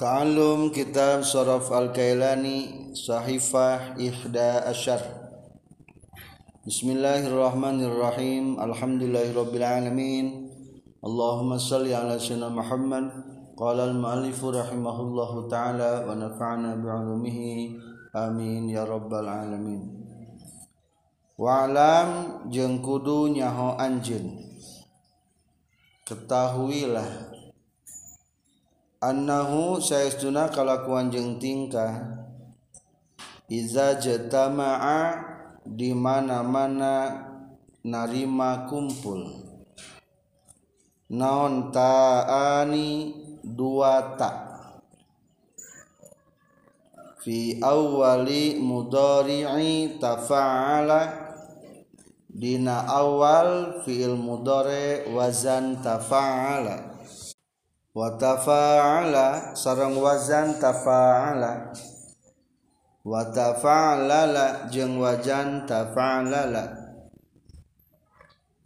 Ta'allum Kitab Saraf Al-Kailani Sahifah Ihda Asyar. Bismillahirrahmanirrahim. Alhamdulillahirrabbilalamin Allahumma salli ala sayyidina Muhammad. Qala al-mu'allifu rahimahullahu ta'ala Wa nafa'ana bi'ulumihi. Amin ya rabbal alamin. Wa'alam jengkudu nyaho anjin. Ketahuilah annahu saestuna kalakuan jeung tingkah. Iza jatama'a di mana-mana narima kumpul. Naon ta'ani dua ta. Fi awali mudari'i tafa'ala. Dina awal fi'il mudore wazan tafa'ala wa tafa'ala sareng wazan tafa'ala. Wa tafa'alala jeung wajan tafa'alala.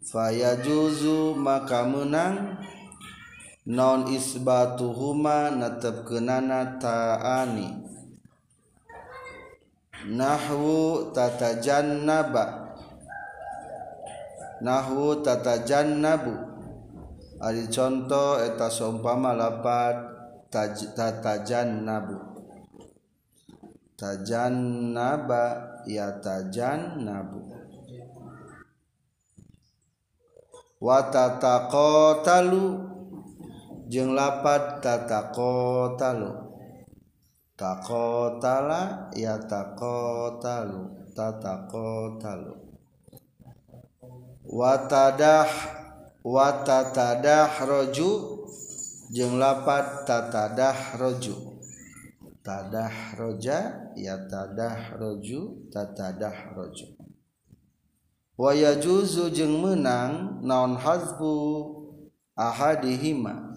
Fayajuzu maka menang. Non isbatuhuma natepkeunana ta'ani. Nahwu tatajannaba. Nahwu tatajannabu Ari contoh eta seumpama lapat tatajan nabu tajan naba ya tajan nabu watataqatalu jeung lapat tataqatalu taqatala ya taqatalu tataqatalu watadah watatadahroju jeung lapat tadah roja ya tadah roju tatadah roju waya juzu jeung menang naon hazbu ahadihima.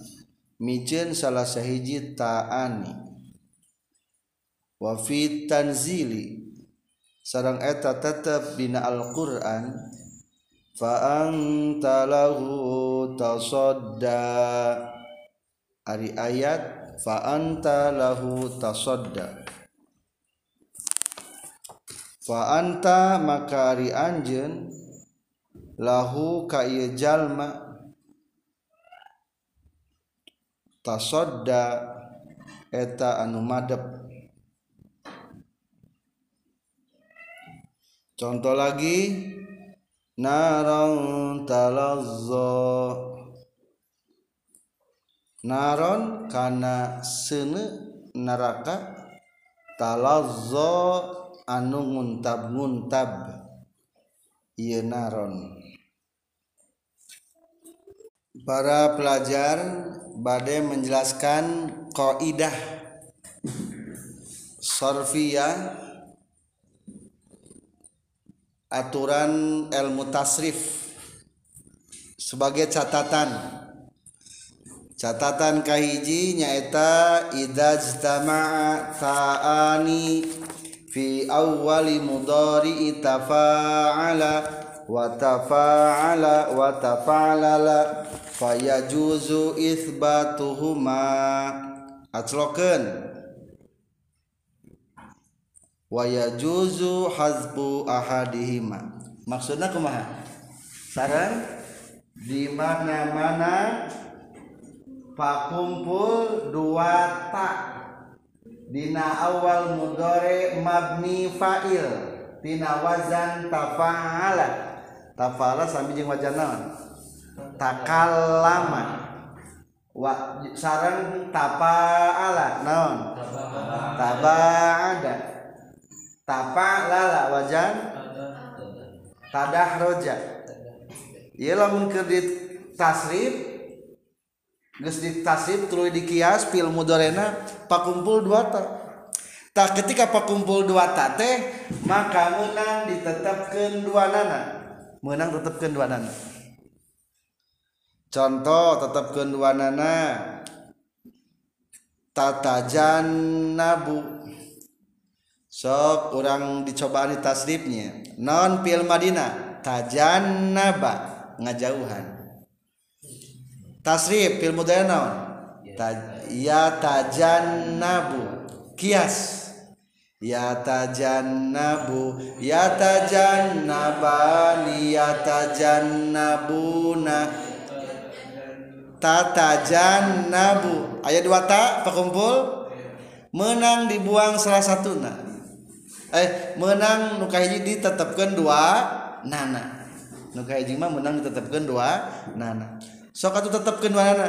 Mijen salah sahiji ta'ani. Wa tanzili. Sarang eta tetep dina Al-Qur'an faanta lahu tasadda ari ayat faanta lahu tasadda faanta maka ari anjeun lahu ka ieu jalma tasadda eta anu madep. Contoh lagi naron talazzo naron kana sene neraka talazzo anu muntab muntab ieu naron. Para pelajar bade menjelaskan kaidah sorfiyah aturan ilmu tasrif sebagai catatan. Catatan kahiji nyaita idaj ta'ani fi awwali mudari tafa'ala wa tafa'ala wa tafa'ala fayajuzu itsbatuhuma atlokeun. Waya juzu hazbu ahadihima. Maksudnya kumaha? Sarang di mana mana pakumpul dua tak. Dina awal mudore mabni fa'il. Tina wazan tafa'ala. Tafa'ala sami jeung wajan naon? Takallama. Wa sarang tapa'ala naon? Taba'ada tapa lala wajan. Tadah roja. Iya lamun kredit tasrif geus di tasrif tuluy dikias fil mudorena pakumpul dua ta. Tak ketika pakumpul dua ta teh maka menang ditetapkan dua nana. Menang tetapkan dua nana. Contoh tetapkan dua nana. Tata janabu sok orang dicobaan di tasrifnya non pil Madinah tajannaba ngajauhan. Tasrif pil mudaya naon? Ya. Tajannabu kias. Ya tajannabu ya tajannabani ya tajannabuna. Tatajannabu ayat dua tak pekumpul menang dibuang salah satu nah eh menang nukaji ditetapkan dua nana. Nukaji mah menang ditetapkan dua nana. Sok atuh tetapkan dua nana.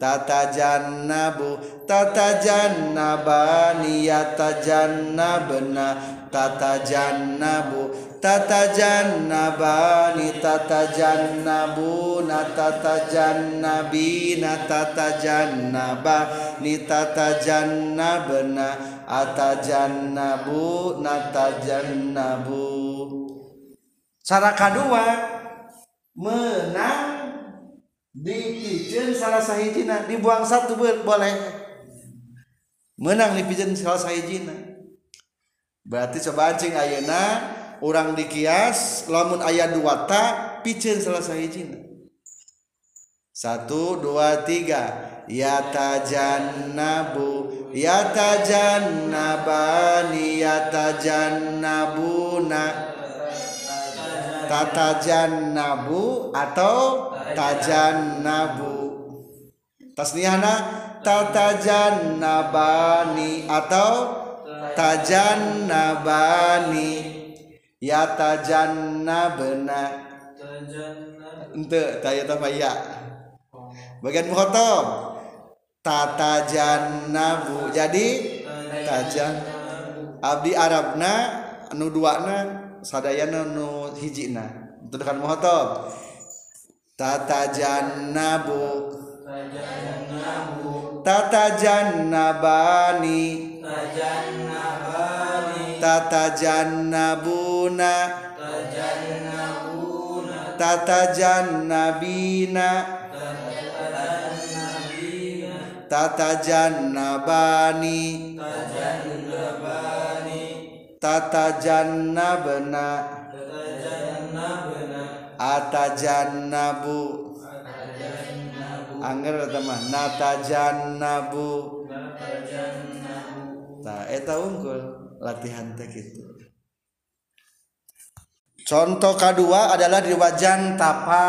Tata jannabu tata jannabani yata jannabna tata jannabu tatajannabani tatajannabuna tatajannabina tatajannaba nitajannabna atajannabu natajannabu cara kedua menang dipijen salah sahijina. Dibuang satu boleh. Menang dipijen salah sahijina. Berarti coba cing ayeuna orang dikias lamun ayat dua ta picin salah sahijina satu dua tiga. Yatajannabu yatajannabani yatajannabuna tatajannabu atau tajannabu? Tasnihana tatajannabani atau tajannabani yatajanna bena ente taya tafaya bagian mukhotob tatajannabu jadi tajan. Abdi arabna nu duana sadayana nu hijina. Itu dengan mukhotob tatajannabu tatajannabani tatajannabani tatajannabuna. Tatajannabina. Tatajannabani. Tatajannabna. Atajannabu angger teman natajannabu. Nah eta unggul latihan teh gitu contoh kedua adalah di wajan tapa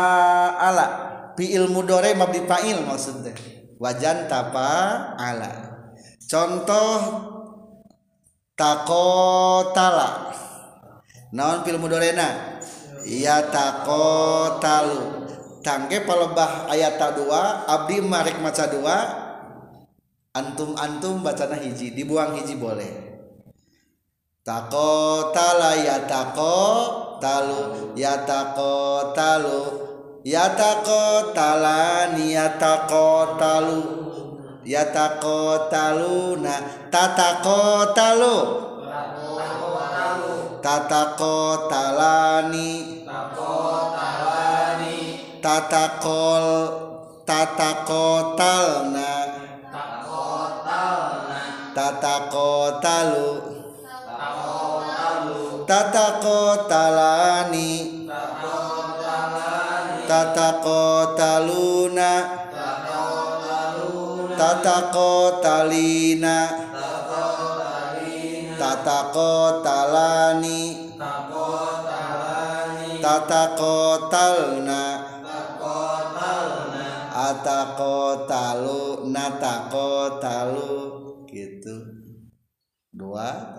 ala. Pi ilmu dore mabdi fa'il maksudnya. Wajan tapa ala. contoh takotala. Naon fil mudorena iya takotalu. Tangge palebah ayat tak dua abdi marek maca dua antum antum bacana hiji. Dibuang hiji boleh. Tako tala ya tako talu ya tako talu ya tako tala ya tako talu ya tako talu. Na tata ko talu tata ko tala ni tata tatakotalani. Tatakotaluna. Tatakotalina. Tatakotalani. Tatakotalna atakotalu natakotalu. Gitu. Dua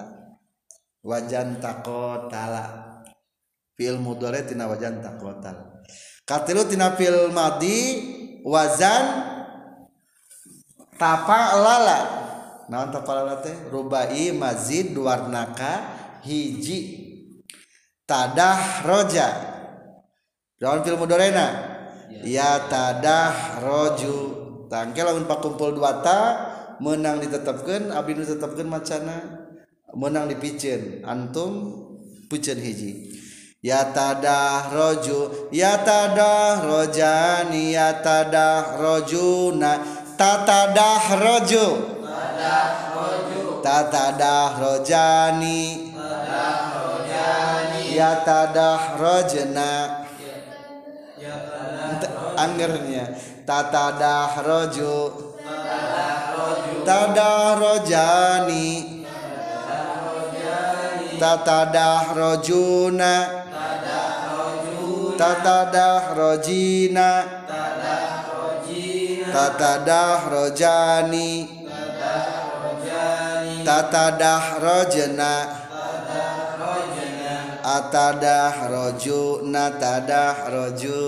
wajan takotala fil mudore tina wajan takotal katilu tina fil madi wazan tapa lala naon tapa lala teh? Rubai mazid warnaka hiji. Tadah roja. Naon fil mudorena ya tadah roju. Tangke lamun pakumpul dua ta menang ditetapkan abdi ditetapkan macana? Menang dipicen antum puceun hiji. Ya tadah roju ya tadah rojani ya tadah rojuna. Tatadah roju. Tatadah rojani. Ya tadah rojna anggernya. Tatadah roju tadahrojani tatadahrojuna. Tatadahrojina. Tatadahrojani. Tatadahrojna atadah roju natadah roju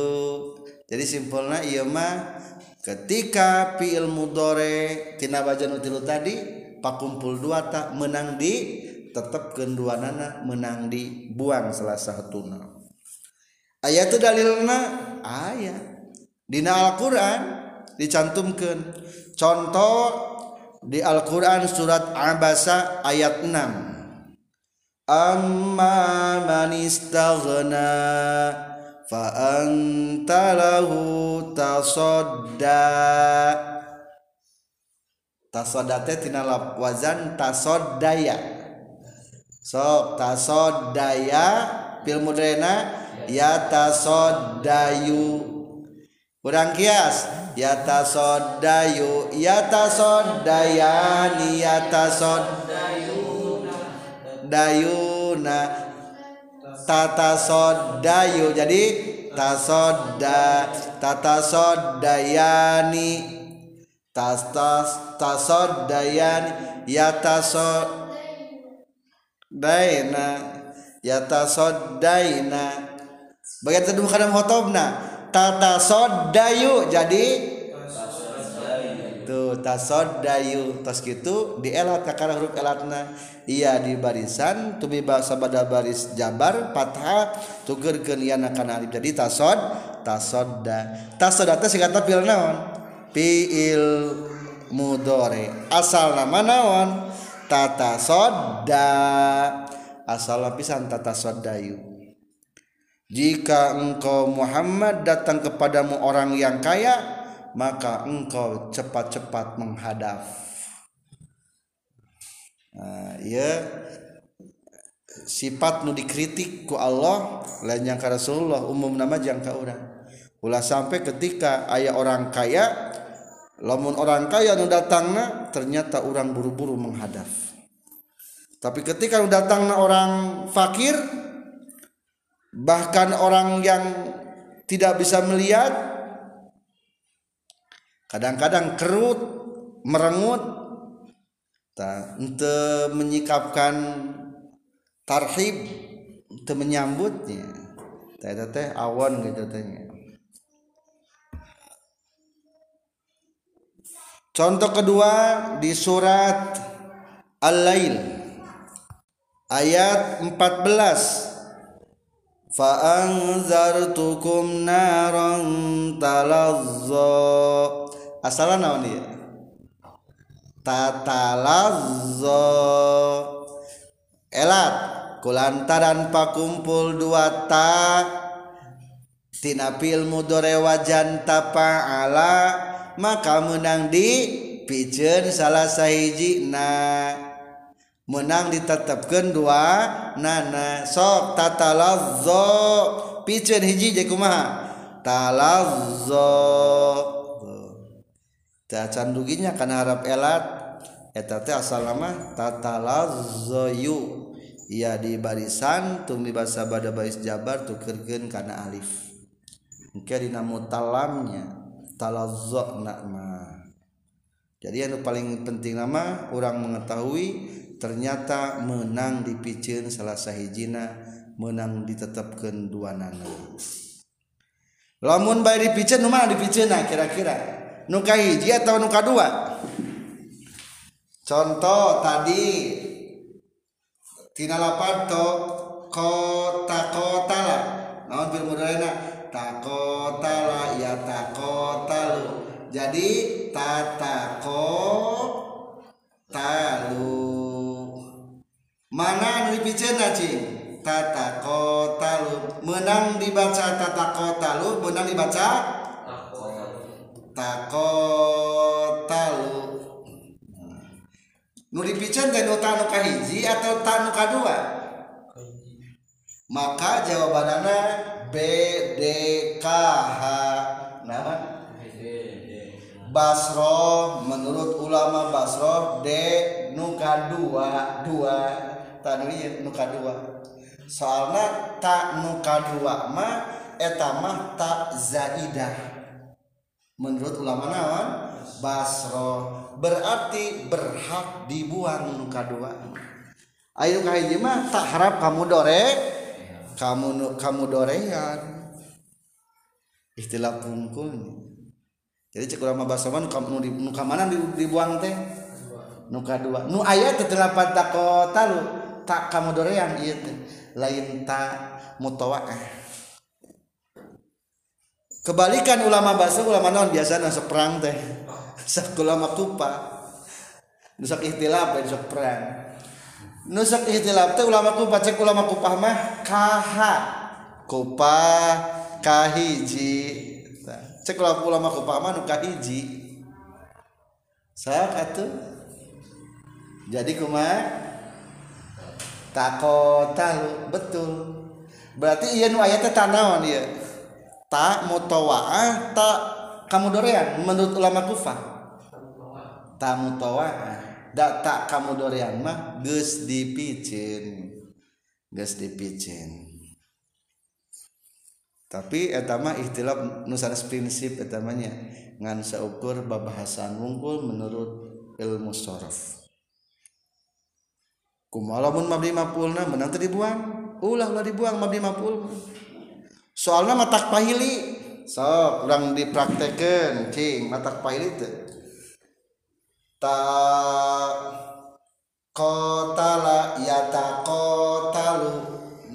jadi simpulnya iya mah ketika fiil mudore tina bajan utilu tadi pakumpul dua tak menang di tetap kedua nana menang di buang salah satu ayat itu dalilna? Ayat dina Al-Quran dicantumkan contoh di Al-Quran surat Abasa ayat 6 amma man istaghna fa anta lahu tasadda. Tasadda tina wazan tasaddaya sok tasaddaya fil mudrena ya tasaddayu kurang kias ya tasaddayu ya tasaddayani ya tasaddayu dayuna tata sodayu jadi tasoda tata sodayani tas tas tasodayani ya tasod daina yata sodaina bagian teduh kadang hotobna tata sodayu jadi? Tuh tasodayu tas gitu di elat kakara huruf elatna. Iya di barisan tubi bahasa pada baris jabar patah tuker kenian akan alif. Jadi tasod tasodda tasodda teh singkatan pil naon? Pil mudore asal nama naon? Tata sodda asal lapisan tata sodayu jika engkau Muhammad datang kepadamu orang yang kaya maka engkau cepat-cepat menghadap. Nah, ya sifat nu dikritik ku Allah lain yang ke Rasulullah umum nama jangka orang. Ulah sampai ketika ayah orang kaya lamun orang kaya nu datangna ternyata orang buru-buru menghadap. Tapi ketika nu datangna orang fakir bahkan orang yang tidak bisa melihat kadang-kadang kerut merengut untuk menyikapkan tarhib untuk menyambutnya. Teh teh awan gitu tanya contoh kedua di surat Al-Lail ayat 14 Fa'anzartukum naran talazza. Asalan naon dia tatalazzo elat kulantaran pakumpul dua ta. Tina mudore wajan ala maka menang di pijen salah sahiji na. Menang ditetapkan dua nana sok tatalazzo. Pijen hiji jadi kumaha? Talazzo. Tak canduginya karena harap elat. Etate asal nama tatalazzoyu ia di barisan tumi bahasa bada baris jabar tukergen karena alif. Mungkin dinamu talamnya talazoknama jadi yang paling penting nama orang mengetahui ternyata menang dipicin salah sahijina menang ditetapkan dua nana. Lamun bayi dipicin nu mana dipicin nah kira-kira nuka hiji atau nuka dua? Contoh tadi tina lapan to kota kota lah. Naon bil mudalena takota lah ya takota lu jadi tatako talu mana nu dipicena cing tatako talu menang dibaca tatako talu menang dibaca takotalu. Nu dipican teh nu tanu kahiji atau tanu kadua maka jawabanana BDKH nama? Basro. Menurut ulama Basro D nuka dua dua. Tadi nuka dua. Soalnya tak nuka dua ma etamah tak zaidah. Menurut ulama nawan Basro. Berarti berhak dibuang nuka dua. Ayo kahiji mah tak harap kamu dorek. kamu kamu dorean. Istilah pungkul. Jadi cek ulama bahasa mah nu nu ka mana dibuang teh? Nu kadua nu aya teh delapan takota lu. Tak kamu dorean ieu teh. Lain tak mutawaah eh. kebalikan ulama bahasa ulama naon biasana seperang teh. Sak ulama kupa. Nu sak ihtilaf dan seperang nusak ikhtilaf teh ulama kupa cek ulama kupah mah kaha. Kupah kahiji. Cek ulama kupama nu kahiji. Sak atuh. Jadi kuma takotalu betul. Berarti iya nu ayatnya tanawan dia tak mutawaah tak kamu dorean menurut ulama kufah tak mutawaah dak tak kamu dorean mah geus dipicin. Geus dipicin. Tapi etama ikhtilaf nusanes prinsip etamanya ngan seukur babahasan wungkul menurut ilmu sorof. Kumalamun mabdi mapulna menang tadi buang ulah ulah dibuang mabdi mapul soalnya matak pahili. So kurang dipraktekan cing. Matak pahili itu tak kotala ya tak kotalu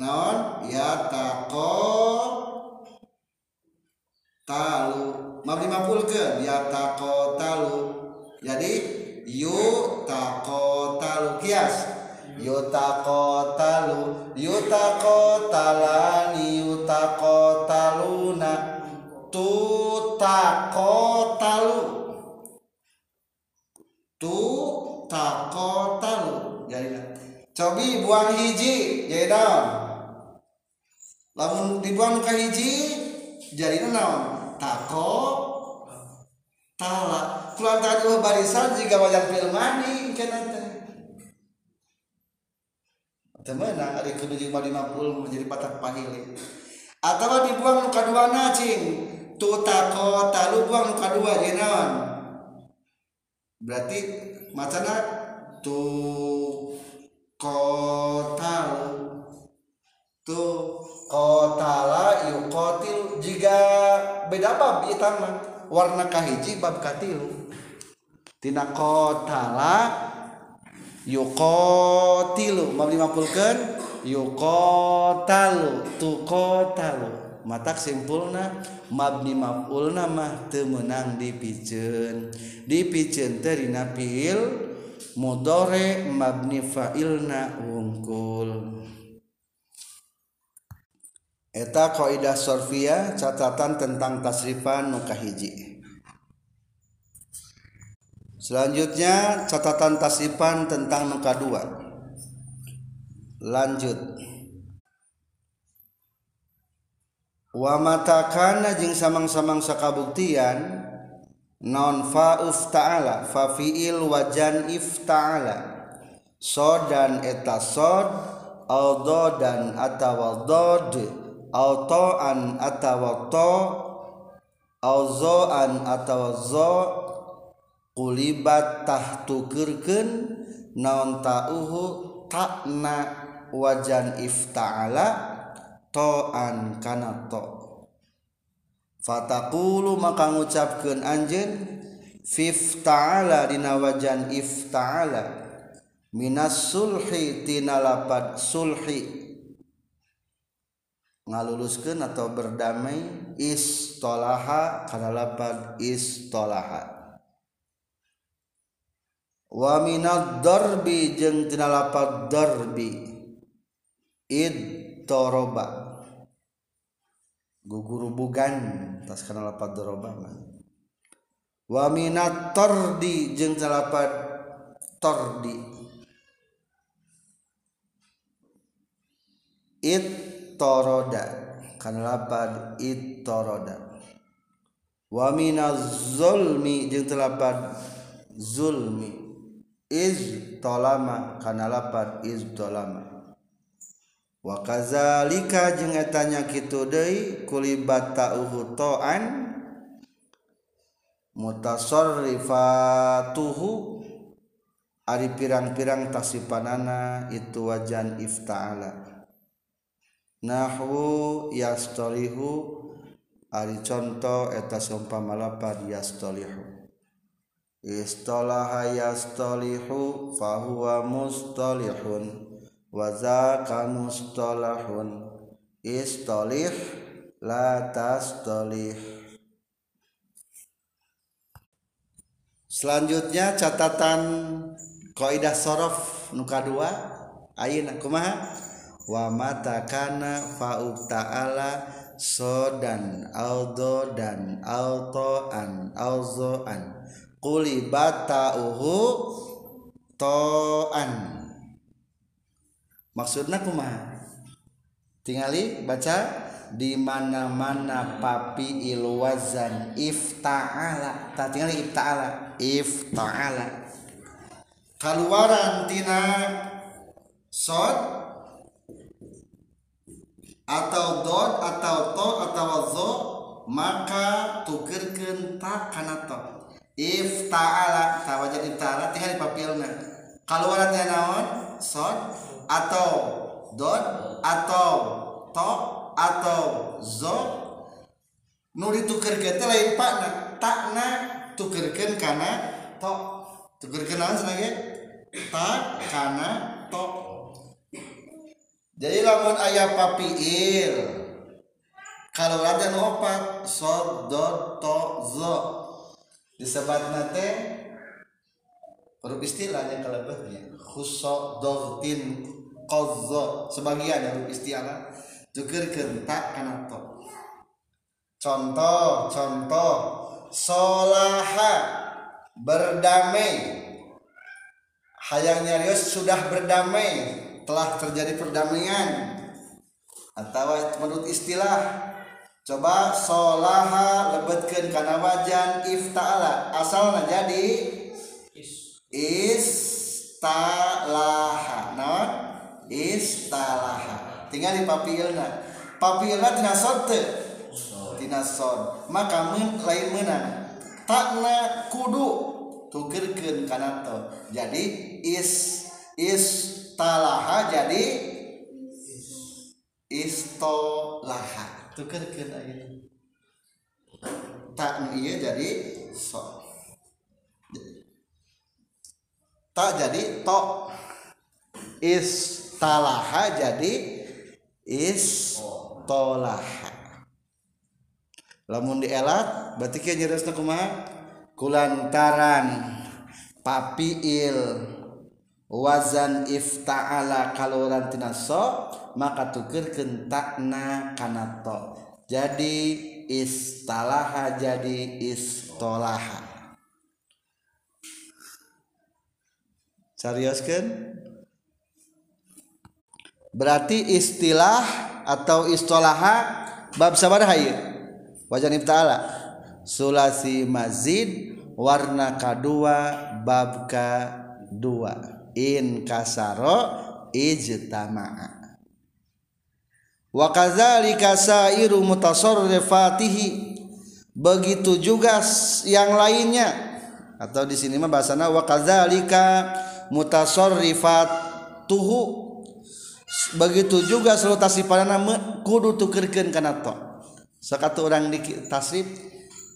non ya tak talu mabni maful ke ya tako talu jadi yu tako talu kias. Yu tako talu yu tako talani yu tako taluna tu tako talu tu tako talu jadi cobi buang hiji jadi daun lamun dibuang ke hiji jadi naon? Tako. Tala. Kulantaran dua barisan jika wajan filmani kena teh. Temenang ada kudu lima lima puluh menjadi patah pahili. Atau dibuang nuka dua nacing tu tako talu buang nuka dua jenawan berarti macana tu kotal. Tu kotala yukotil jika beda bab itu mah. Warna kahiji bab katilu tina kotala yukotilu mabli mapulkan yukotalu tu kotalu. Mata simpulna mabni mafulna mah temenang dipijen dipijen teri napil mudhari mabni fa'ilna wungkul. Eta kaidah sorfia catatan tentang tasrifan nukahiji selanjutnya catatan tasrifan tentang nuka dua lanjut. Wa matakana jing samang-samang sakabuktian non fa ta'ala fa fi'il wajan ifta'ala. So dan eta sod aldo dan atawa dod autoan atawa to auzoan atawa zo kulibat tahtukerkeun naon ta'uhu takna wajan ifta'ala to'an kana to' Fatakulu maka ngucapkan anjen fifta'ala dina wajan ifta'ala Minas sulhi tina lapad sulhi. Ngaluluskan atau berdamai Istolaha karena lapad istolaha. Wa minad darbi jeng tina lapad darbi. Id toroba. Gugurubugan bugan tas kana lapad doroba wa minat tordi jeung tina lapad tordi id toroda kan lapad it toroda. Waminazulmi jeung telapan zulmi. Iz tolama kana lapan iz tolama wa kadzalika jeung etanya kitu deui kulibata uhu ta'an mutasarrifatuhu. Ari pirang-pirang tasipanana itu wajan ifta'ala. Nahwu yastalihu ari contoh eta sumpama lapad yastalihu istalaha yastalihu fahuwa mustalihun wa zaka mustalahun. Istalih la tastalih. Selanjutnya catatan kaidah sorof nuka dua. Ayeuna kumaha? Wa mata kana fa'u ta'ala sodan aldo dan altoan alzoan kulibata uhu toan maksudnya kumaha? Tingali baca di mana-mana papi ilwazan ifta'ala. Tak tingali ifta'ala. Ifta'ala. Keluaran tina sod atau dot atau to atau zo maka tukerkeun ta kana to. If ta'ala tawajan ifta'ala tinggal papilna kalau ada naon? Sod atau dot atau to atau zo nu ditukerkeun teh lain pakna takna tukerkeun kana to. Tukerkeun naon sebagai tak kana to. Jadi lamun ayah papiil kalau ada opat sod dot to zo. Disebat nate huruf istilahnya kelebihnya khuso kozo sebagian huruf istilah tukir kentak karena to. Contoh contoh. Solaha berdamai. Hayangnya nyarios sudah berdamai. Telah terjadi perdamaian. Atau menurut istilah coba solaha lebetkan karena wajan ifta'ala. Asalnya jadi istalaha non istalaha. Tinggal di papilna. Papilna tina sote. Tina sod maka men, lain menang. Takna kudu. Tukirkan karena to jadi is is istalaha jadi istolaha. Tukerkeun ayeuna. Tak iya jadi so. Tak jadi to talaha jadi istolaha. Lamun dielat berarti kieu nyeresna kumaha? Kulantaran papiil wazan ifta'ala kaloran tinaso maka tukeurkeun takna kana to. Jadi istalaha jadi istolaha. Carioskeun? Berarti istilah atau istolaha bab sabaraha ieu wazan ifta'ala sulasi mazid warna kadua bab ka dua in kasaro ijtama'a. Wa kadzalika sairu mutasarrifatihi begitu juga yang lainnya. Atau di sini mah bahasana wa kadzalika mutasarrifatuhu begitu juga seluruh tasipanana kudu tukerkeun kana to sakatu orang di tasrif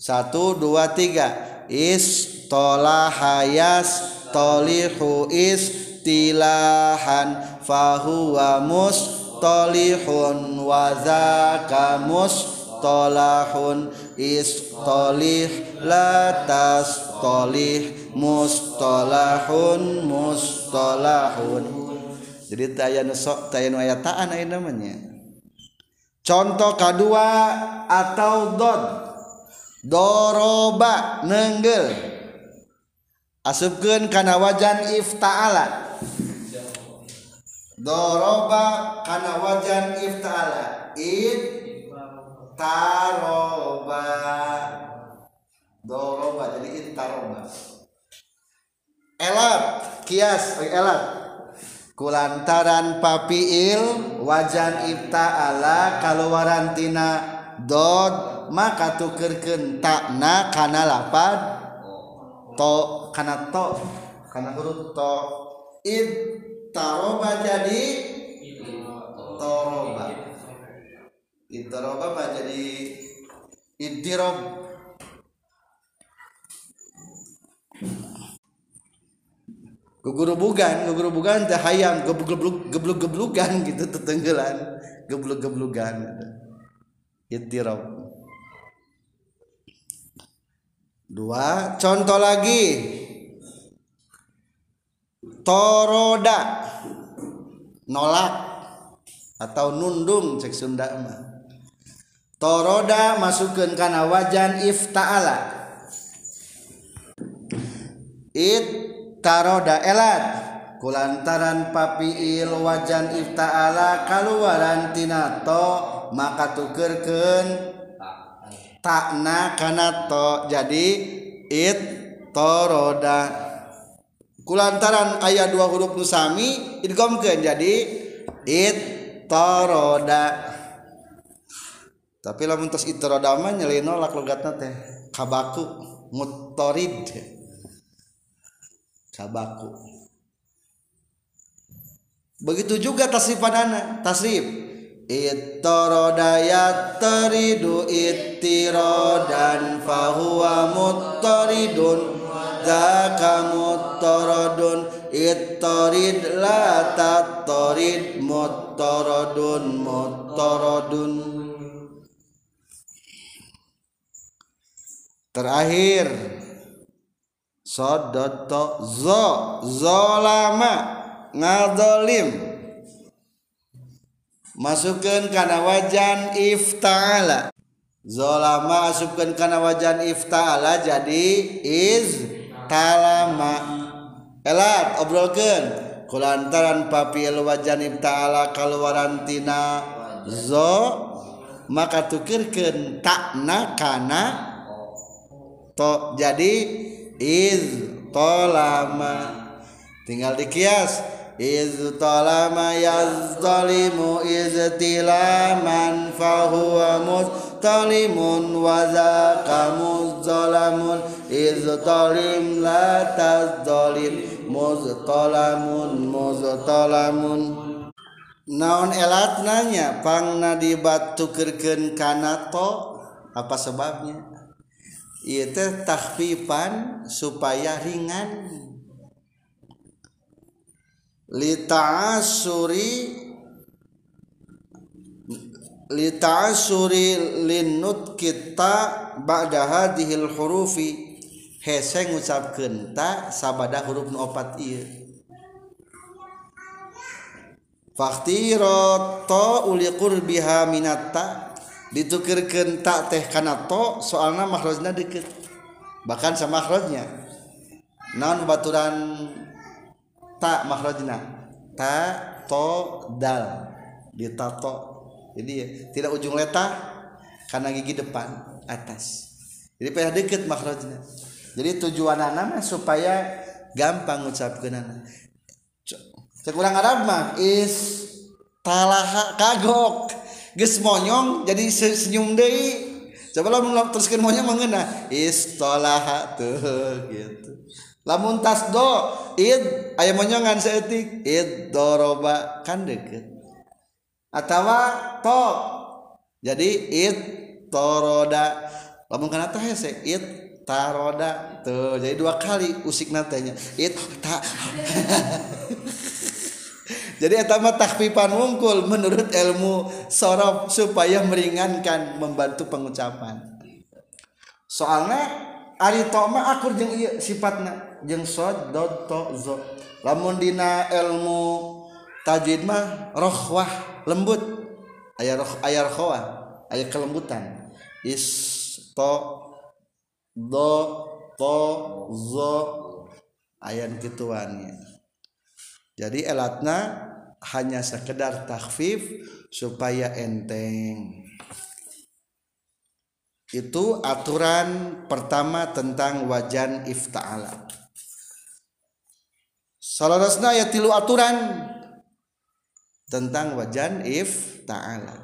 satu dua tiga. Istolahayas tolihu istilahan fahuwa mustolihun wa zaka mustolahun istolih la tastolih mustolahun mustolahun jadi taya nusok taya nu ayat namanya. Contoh kedua atau dod. Doroba nenggel. Asupkeun kana wajan ifta'ala. Doroba kana wajan ifta'ala. Id taroba doroba jadi intaroba elat kias elat kulantaran papiil wajan ibtaala kaluarantina dod maka tukerkeun takna kana lapad to kana to kana huruf to. Id taroba jadi toroba. Id taroba jadi idirob gugurubugan gugurubugan teh hayam gebluk gebluk geblugan gitu tetenggelan. Gebluk geblugan ittirab dua contoh lagi toroda nolak atau nundung cek Sunda mah toroda masukkan kana wajan ifta'ala it taroda elat. Kulantaran papiil wajan ifta'ala kaluaran tinato maka tukerken takna kana to. Jadi it toroda. Kulantaran ayat dua huruf nusami idgomkeun jadi it toroda. Tapi lamun tos it toroda mah nyelino lak logatna teh kabaku mutorid. Kabaku begitu juga tasrif padana tasrif. Ittoroda teridu ittirodan fahuwa muttaridun. Zaka muttaradun ittorid la tattorid muttaradun muttaradun. Terakhir sodoto zo zolama ngadolim. Masukkan karena wajan iftala zolama masukkan karena wajan iftala jadi iz talama. Elat obrolkan kulantaran papil wajan iftala kaluarantina zo maka tukirkan takna kana to. Jadi iz tolama. Tinggal dikias. Iz tolama yazdalimu iz tilaman fahuwa mustalimun wa zaka muzzalamun. Iz talim la tazzalim muztalamun muztalamun naon elat nanya pang nadibat tukerkeun kana to? Apa sebabnya itu tahfifan supaya ringan. Lita'asuri lita'asuri linut kita ba'da hadhil hurufi. Hese ngucapkeun ta sabada huruf nu opat ieu Fakhtirato uli qurbiha minatta ditukirkan tak teh karena to soalnya makhrajnya deket. Bahkan sama makhrajnya. Non baturan tak makhrajnya ta to dal. Ditato jadi ya, tidak ujung letak karena gigi depan atas. Jadi payah deket makhrajnya jadi tujuan anak supaya gampang ngucapkeun anak cek urang Arab mah is talaha kagok geus monyong jadi senyum deui. Coba lamun teruskeun monyong mangena istolaha tuh gitu. Lamun tasdo id aya monyongan saeutik id doroba kan deket atawa to. Jadi id toroda. Lamun kana teh hese id taroda tuh. Jadi dua kali usik natanya id ta jadi etama takfifan wungkul menurut ilmu sorof supaya meringankan membantu pengucapan. Soalnya ari toma akur jeng iya sifatna jeng sod dot to zo. Lamun dina ilmu tajwid mah rohwah lembut. Ayah roh ayah rohwah ayah kelembutan. Is to do to zo. Ayat gituannya jadi elatna hanya sekedar takhfif supaya enteng. Itu aturan pertama tentang wajan ifta'ala. Salarasna ya tilu aturan tentang wajan ifta'ala